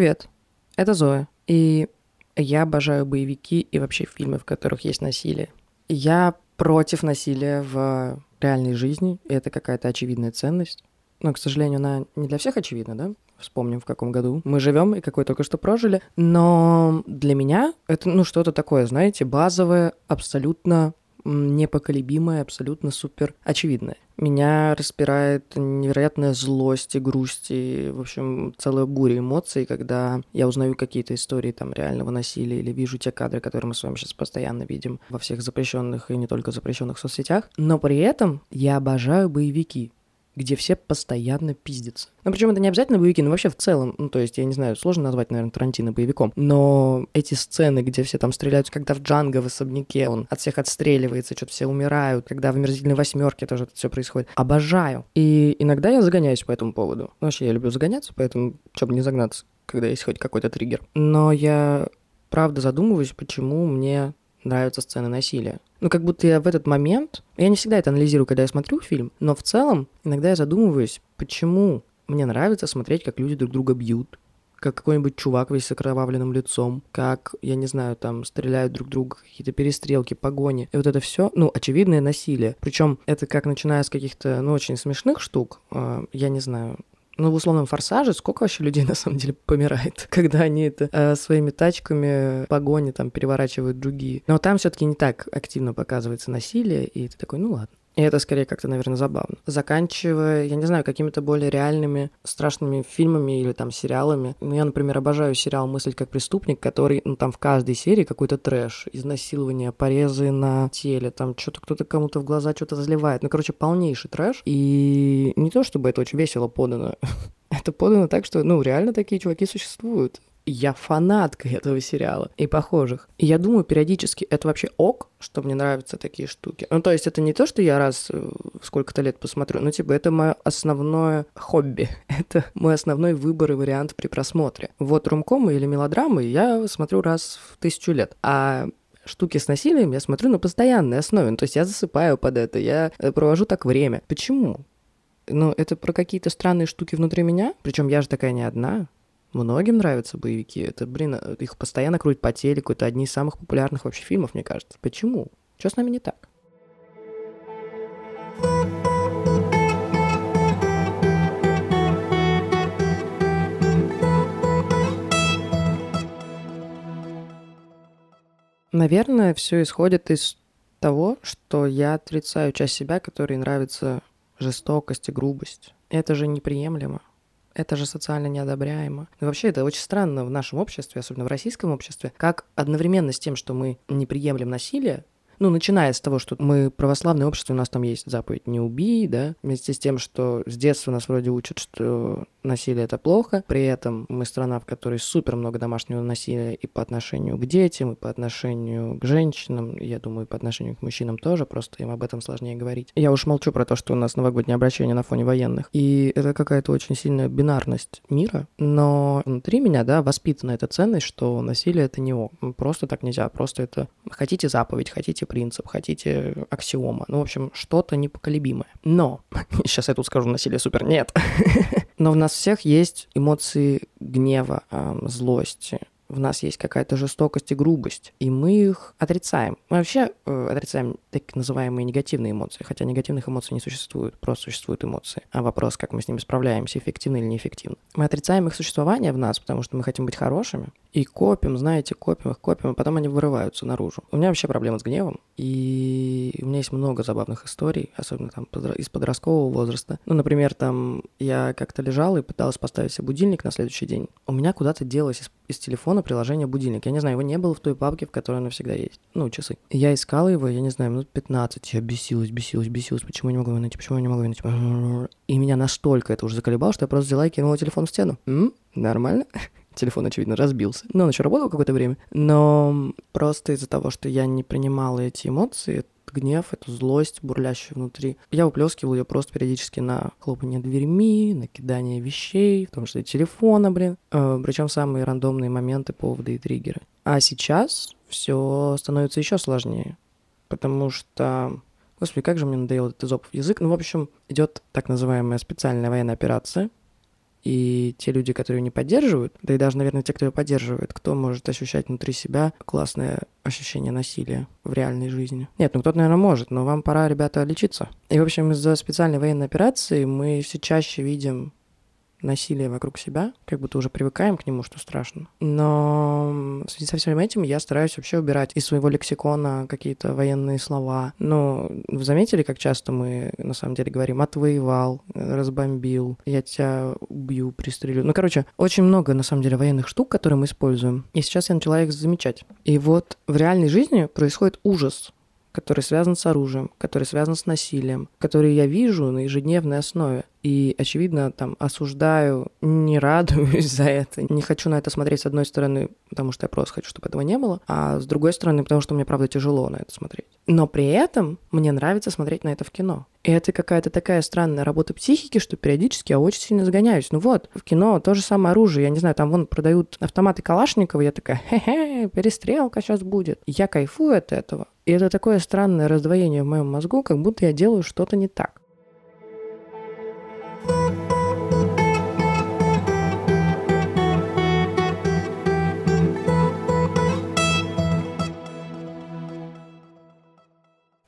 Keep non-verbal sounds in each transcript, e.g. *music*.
Привет, это Зоя, и я обожаю боевики и вообще фильмы, в которых есть насилие. Я против насилия в реальной жизни, и это какая-то очевидная ценность. Но, к сожалению, она не для всех очевидна, да? Вспомним, в каком году мы живем и какой только что прожили. Но для меня это, ну, что-то такое, знаете, базовое, абсолютно непоколебимое, абсолютно супер очевидное. Меня распирает невероятная злость и грусть, и, в общем, целая буря эмоций, когда я узнаю какие-то истории там реального насилия или вижу те кадры, которые мы с вами сейчас постоянно видим во всех запрещенных и не только запрещенных соцсетях. Но при этом я обожаю боевики где все постоянно пиздятся. Ну, причем это не обязательно боевики, но вообще в целом, ну, то есть, я не знаю, сложно назвать, наверное, Тарантино боевиком, но эти сцены, где все там стреляются, когда в Джанго в особняке он от всех отстреливается, что-то все умирают, когда в «Омерзительной восьмерке» тоже это все происходит. Обожаю. И иногда я загоняюсь по этому поводу. Ну, вообще, я люблю загоняться, поэтому, чтобы не загнаться, когда есть хоть какой-то триггер. Но я правда задумываюсь, почему мне нравятся сцены насилия. Ну, как будто я в этот момент... Я не всегда это анализирую, когда я смотрю фильм, но в целом иногда я задумываюсь, почему мне нравится смотреть, как люди друг друга бьют, как какой-нибудь чувак весь с окровавленным лицом, как, я не знаю, там стреляют друг друга, какие-то перестрелки, погони. И вот это все, ну, очевидное насилие. Причем это как начиная с каких-то, ну, очень смешных штук, э, я не знаю, ну, в условном форсаже сколько вообще людей на самом деле помирает, *laughs* когда они это э, своими тачками погони там переворачивают другие. Но там все-таки не так активно показывается насилие, и ты такой, ну ладно. И это скорее как-то, наверное, забавно. Заканчивая, я не знаю, какими-то более реальными, страшными фильмами или там сериалами. Ну, я, например, обожаю сериал «Мысль как преступник», который, ну, там в каждой серии какой-то трэш, изнасилование, порезы на теле, там что-то кто-то кому-то в глаза что-то заливает. Ну, короче, полнейший трэш. И не то, чтобы это очень весело подано, *laughs* это подано так, что, ну, реально такие чуваки существуют я фанатка *laughs* этого сериала и похожих. И я думаю, периодически это вообще ок, что мне нравятся такие штуки. Ну, то есть это не то, что я раз сколько-то лет посмотрю, ну, типа, это мое основное хобби. *laughs* Это мой основной выбор и вариант при просмотре. Вот румкомы или мелодрамы я смотрю раз в тысячу лет. А штуки с насилием я смотрю на постоянной основе. Ну, то есть я засыпаю под это, я э, провожу так время. Почему? Ну, это про какие-то странные штуки внутри меня. Причем я же такая не одна. Многим нравятся боевики. Это, блин, э, их постоянно крутят по телеку. Это одни из самых популярных вообще фильмов, мне кажется. Почему? Что с нами не так? Наверное, все исходит из того, что я отрицаю часть себя, которой нравится жестокость и грубость. Это же неприемлемо. Это же социально неодобряемо. И вообще это очень странно в нашем обществе, особенно в российском обществе, как одновременно с тем, что мы не приемлем насилие, ну, начиная с того, что мы православное общество, у нас там есть заповедь «не убий», да, вместе с тем, что с детства нас вроде учат, что насилие это плохо, при этом мы страна, в которой супер много домашнего насилия и по отношению к детям, и по отношению к женщинам, я думаю, и по отношению к мужчинам тоже, просто им об этом сложнее говорить. Я уж молчу про то, что у нас новогоднее обращение на фоне военных. И это какая-то очень сильная бинарность мира, но внутри меня, да, воспитана эта ценность, что насилие это не ок. Просто так нельзя, просто это хотите заповедь, хотите принцип, хотите аксиома. Ну, в общем, что-то непоколебимое. Но, *laughs* сейчас я тут скажу насилие супер, нет. *laughs* Но в нас всех есть эмоции гнева, злости, в нас есть какая-то жестокость и грубость, и мы их отрицаем. Мы вообще э, отрицаем так называемые негативные эмоции, хотя негативных эмоций не существует, просто существуют эмоции. А вопрос, как мы с ними справляемся, эффективно или неэффективно. Мы отрицаем их существование в нас, потому что мы хотим быть хорошими, и копим, знаете, копим их, копим, а потом они вырываются наружу. У меня вообще проблема с гневом, и у меня есть много забавных историй, особенно там из подросткового возраста. Ну, например, там я как-то лежал и пыталась поставить себе будильник на следующий день. У меня куда-то делось из, из телефона приложение будильник. Я не знаю, его не было в той папке, в которой оно всегда есть. Ну, часы. Я искала его, я не знаю, минут 15. Я бесилась, бесилась, бесилась. Почему я не могу его найти? Почему я не могу его найти? И меня настолько это уже заколебало, что я просто взяла и кинула телефон в стену. М? Нормально? Телефон, очевидно, разбился. Но он еще работал какое-то время. Но просто из-за того, что я не принимала эти эмоции, гнев, эту злость, бурлящую внутри. Я уплескивал ее просто периодически на хлопание дверьми, на кидание вещей, в том числе телефона, блин. Э, причем самые рандомные моменты, поводы и триггеры. А сейчас все становится еще сложнее, потому что Господи, как же мне надоел этот изопов язык. Ну, в общем, идет так называемая специальная военная операция, И те люди, которые не поддерживают, да и даже, наверное, те, кто ее поддерживает, кто может ощущать внутри себя классное ощущение насилия в реальной жизни? Нет, ну кто-то, наверное, может, но вам пора, ребята, лечиться. И, в общем, из-за специальной военной операции мы все чаще видим насилие вокруг себя, как будто уже привыкаем к нему, что страшно. Но в связи со всем этим я стараюсь вообще убирать из своего лексикона какие-то военные слова. Но вы заметили, как часто мы на самом деле говорим «отвоевал», «разбомбил», «я тебя убью, пристрелю». Ну, короче, очень много на самом деле военных штук, которые мы используем. И сейчас я начала их замечать. И вот в реальной жизни происходит ужас который связан с оружием, который связан с насилием, который я вижу на ежедневной основе. И, очевидно, там осуждаю, не радуюсь *laughs* за это. Не хочу на это смотреть, с одной стороны, потому что я просто хочу, чтобы этого не было, а с другой стороны, потому что мне, правда, тяжело на это смотреть. Но при этом мне нравится смотреть на это в кино. И это какая-то такая странная работа психики, что периодически я очень сильно загоняюсь. Ну вот, в кино то же самое оружие. Я не знаю, там вон продают автоматы Калашникова, я такая, хе-хе, перестрелка сейчас будет. Я кайфую от этого. И это такое странное раздвоение в моем мозгу, как будто я делаю что-то не так.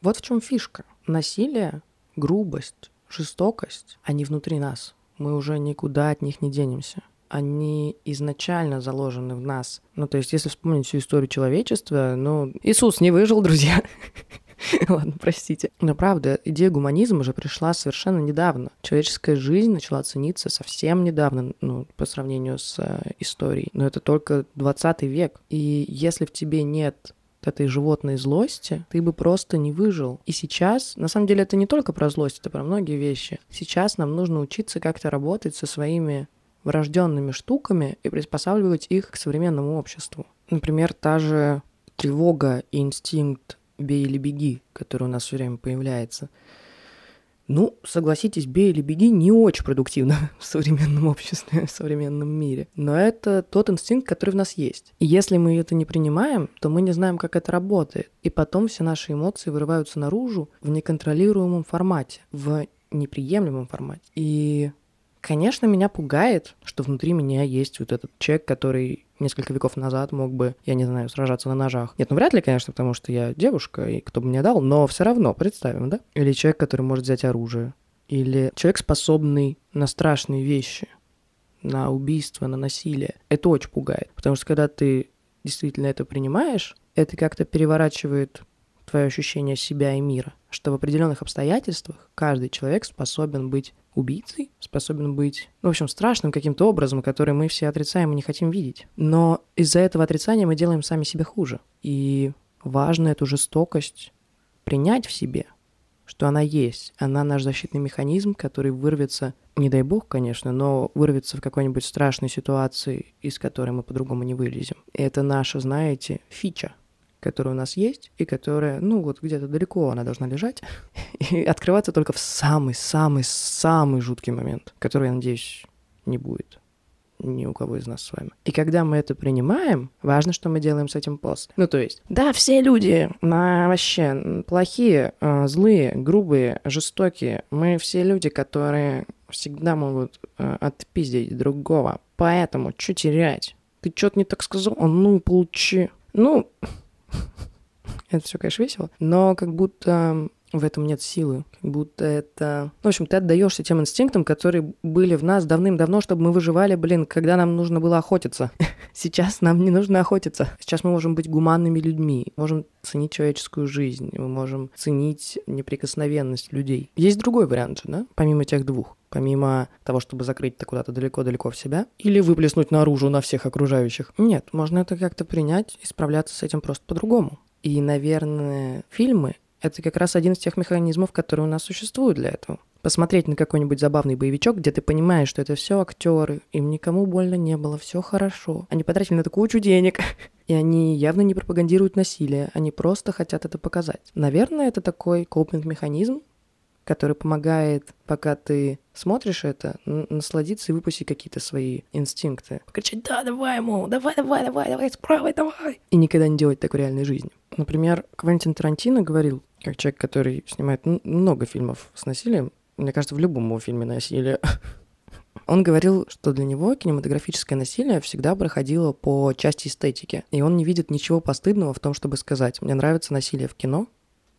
Вот в чем фишка. Насилие, грубость, жестокость, они внутри нас. Мы уже никуда от них не денемся. Они изначально заложены в нас. Ну, то есть, если вспомнить всю историю человечества, ну, Иисус не выжил, друзья. *laughs* Ладно, простите. Но правда, идея гуманизма уже пришла совершенно недавно. Человеческая жизнь начала цениться совсем недавно, ну, по сравнению с э, историей. Но это только 20 век. И если в тебе нет этой животной злости, ты бы просто не выжил. И сейчас, на самом деле, это не только про злость, это про многие вещи. Сейчас нам нужно учиться как-то работать со своими врожденными штуками и приспосабливать их к современному обществу. Например, та же тревога и инстинкт «бей или беги», который у нас все время появляется – ну, согласитесь, бей или беги не очень продуктивно *laughs* в современном обществе, в современном мире. Но это тот инстинкт, который в нас есть. И если мы это не принимаем, то мы не знаем, как это работает. И потом все наши эмоции вырываются наружу в неконтролируемом формате, в неприемлемом формате. И Конечно, меня пугает, что внутри меня есть вот этот человек, который несколько веков назад мог бы, я не знаю, сражаться на ножах. Нет, ну вряд ли, конечно, потому что я девушка, и кто бы мне дал, но все равно, представим, да? Или человек, который может взять оружие. Или человек, способный на страшные вещи, на убийство, на насилие. Это очень пугает. Потому что когда ты действительно это принимаешь, это как-то переворачивает твое ощущение себя и мира, что в определенных обстоятельствах каждый человек способен быть убийцей, способен быть, ну, в общем, страшным каким-то образом, который мы все отрицаем и не хотим видеть. Но из-за этого отрицания мы делаем сами себе хуже. И важно эту жестокость принять в себе, что она есть. Она наш защитный механизм, который вырвется, не дай бог, конечно, но вырвется в какой-нибудь страшной ситуации, из которой мы по-другому не вылезем. И это наша, знаете, фича, которая у нас есть, и которая, ну, вот где-то далеко она должна лежать, *laughs* и открываться только в самый-самый-самый жуткий момент, который, я надеюсь, не будет ни у кого из нас с вами. И когда мы это принимаем, важно, что мы делаем с этим пост. Ну, то есть, да, все люди на, вообще плохие, э, злые, грубые, жестокие. Мы все люди, которые всегда могут э, отпиздить другого. Поэтому, что терять? Ты что-то не так сказал? А ну, получи. Ну, это все, конечно, весело, но как будто в этом нет силы, как будто это... Ну, в общем, ты отдаешься тем инстинктам, которые были в нас давным-давно, чтобы мы выживали, блин, когда нам нужно было охотиться. *laughs* Сейчас нам не нужно охотиться. Сейчас мы можем быть гуманными людьми, можем ценить человеческую жизнь, мы можем ценить неприкосновенность людей. Есть другой вариант же, да, помимо тех двух помимо того, чтобы закрыть-то куда-то далеко-далеко в себя, или выплеснуть наружу на всех окружающих. Нет, можно это как-то принять и справляться с этим просто по-другому. И, наверное, фильмы — это как раз один из тех механизмов, которые у нас существуют для этого. Посмотреть на какой-нибудь забавный боевичок, где ты понимаешь, что это все актеры, им никому больно не было, все хорошо. Они потратили на это кучу денег, *laughs* и они явно не пропагандируют насилие, они просто хотят это показать. Наверное, это такой копинг-механизм, который помогает, пока ты смотришь это, насладиться и выпустить какие-то свои инстинкты. Кричать, да, давай ему, давай, давай, давай, давай, справа, давай. И никогда не делать так в реальной жизни. Например, Квентин Тарантино говорил, как человек, который снимает много фильмов с насилием, мне кажется, в любом его фильме насилие. *laughs* Он говорил, что для него кинематографическое насилие всегда проходило по части эстетики, и он не видит ничего постыдного в том, чтобы сказать «мне нравится насилие в кино»,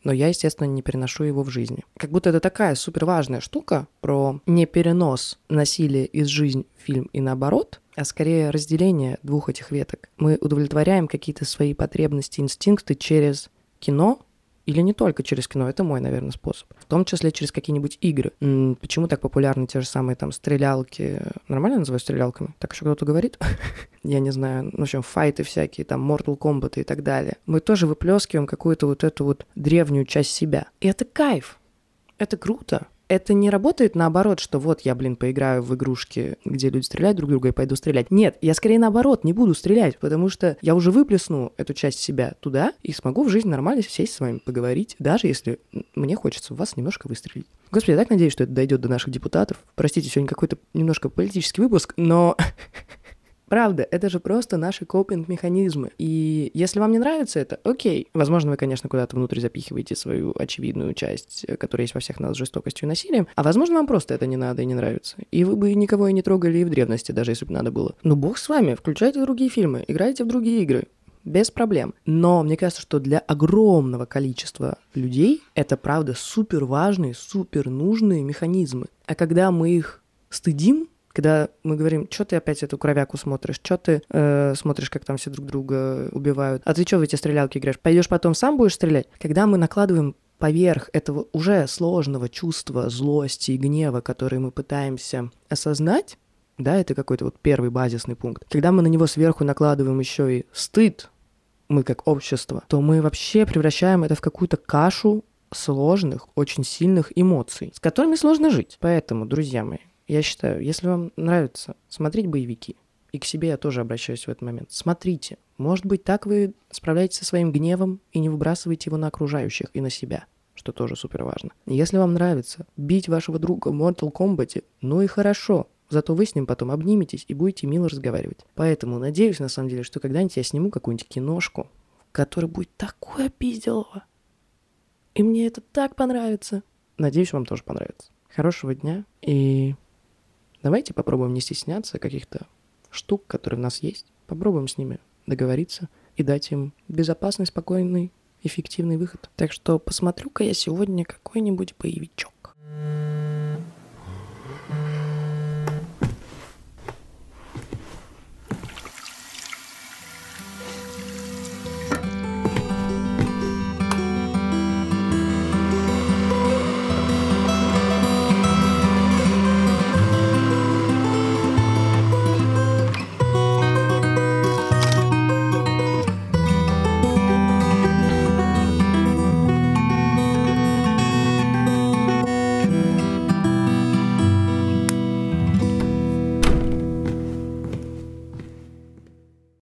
но я, естественно, не переношу его в жизни. Как будто это такая супер важная штука про не перенос насилия из жизни в фильм и наоборот, а скорее разделение двух этих веток. Мы удовлетворяем какие-то свои потребности, инстинкты через кино, или не только через кино, это мой, наверное, способ. В том числе через какие-нибудь игры. Почему так популярны те же самые там стрелялки? Нормально называю стрелялками? Так еще кто-то говорит? *laughs* Я не знаю. Ну, в общем, файты всякие, там, Mortal Kombat и так далее. Мы тоже выплескиваем какую-то вот эту вот древнюю часть себя. И это кайф. Это круто это не работает наоборот, что вот я, блин, поиграю в игрушки, где люди стреляют друг друга и пойду стрелять. Нет, я скорее наоборот не буду стрелять, потому что я уже выплесну эту часть себя туда и смогу в жизни нормально сесть с вами поговорить, даже если мне хочется в вас немножко выстрелить. Господи, я так надеюсь, что это дойдет до наших депутатов. Простите, сегодня какой-то немножко политический выпуск, но *laughs* Правда, это же просто наши копинг-механизмы. И если вам не нравится это, окей. Возможно, вы, конечно, куда-то внутрь запихиваете свою очевидную часть, которая есть во всех нас жестокостью и насилием. А возможно, вам просто это не надо и не нравится. И вы бы никого и не трогали и в древности, даже если бы надо было. Ну, бог с вами, включайте другие фильмы, играйте в другие игры без проблем. Но мне кажется, что для огромного количества людей это правда супер важные, супер нужные механизмы. А когда мы их стыдим, когда мы говорим, что ты опять эту кровяку смотришь, что ты э, смотришь, как там все друг друга убивают, а ты что в эти стрелялки играешь, пойдешь потом сам будешь стрелять? Когда мы накладываем поверх этого уже сложного чувства злости и гнева, который мы пытаемся осознать, да, это какой-то вот первый базисный пункт. Когда мы на него сверху накладываем еще и стыд, мы как общество, то мы вообще превращаем это в какую-то кашу сложных, очень сильных эмоций, с которыми сложно жить. Поэтому, друзья мои, я считаю, если вам нравится смотреть боевики, и к себе я тоже обращаюсь в этот момент, смотрите. Может быть, так вы справляетесь со своим гневом и не выбрасываете его на окружающих и на себя, что тоже супер важно. Если вам нравится бить вашего друга в Mortal Kombat, ну и хорошо, Зато вы с ним потом обниметесь и будете мило разговаривать. Поэтому надеюсь, на самом деле, что когда-нибудь я сниму какую-нибудь киношку, которая будет такое пизделово. И мне это так понравится. Надеюсь, вам тоже понравится. Хорошего дня и Давайте попробуем не стесняться каких-то штук, которые у нас есть. Попробуем с ними договориться и дать им безопасный, спокойный, эффективный выход. Так что посмотрю-ка я сегодня какой-нибудь боевичок.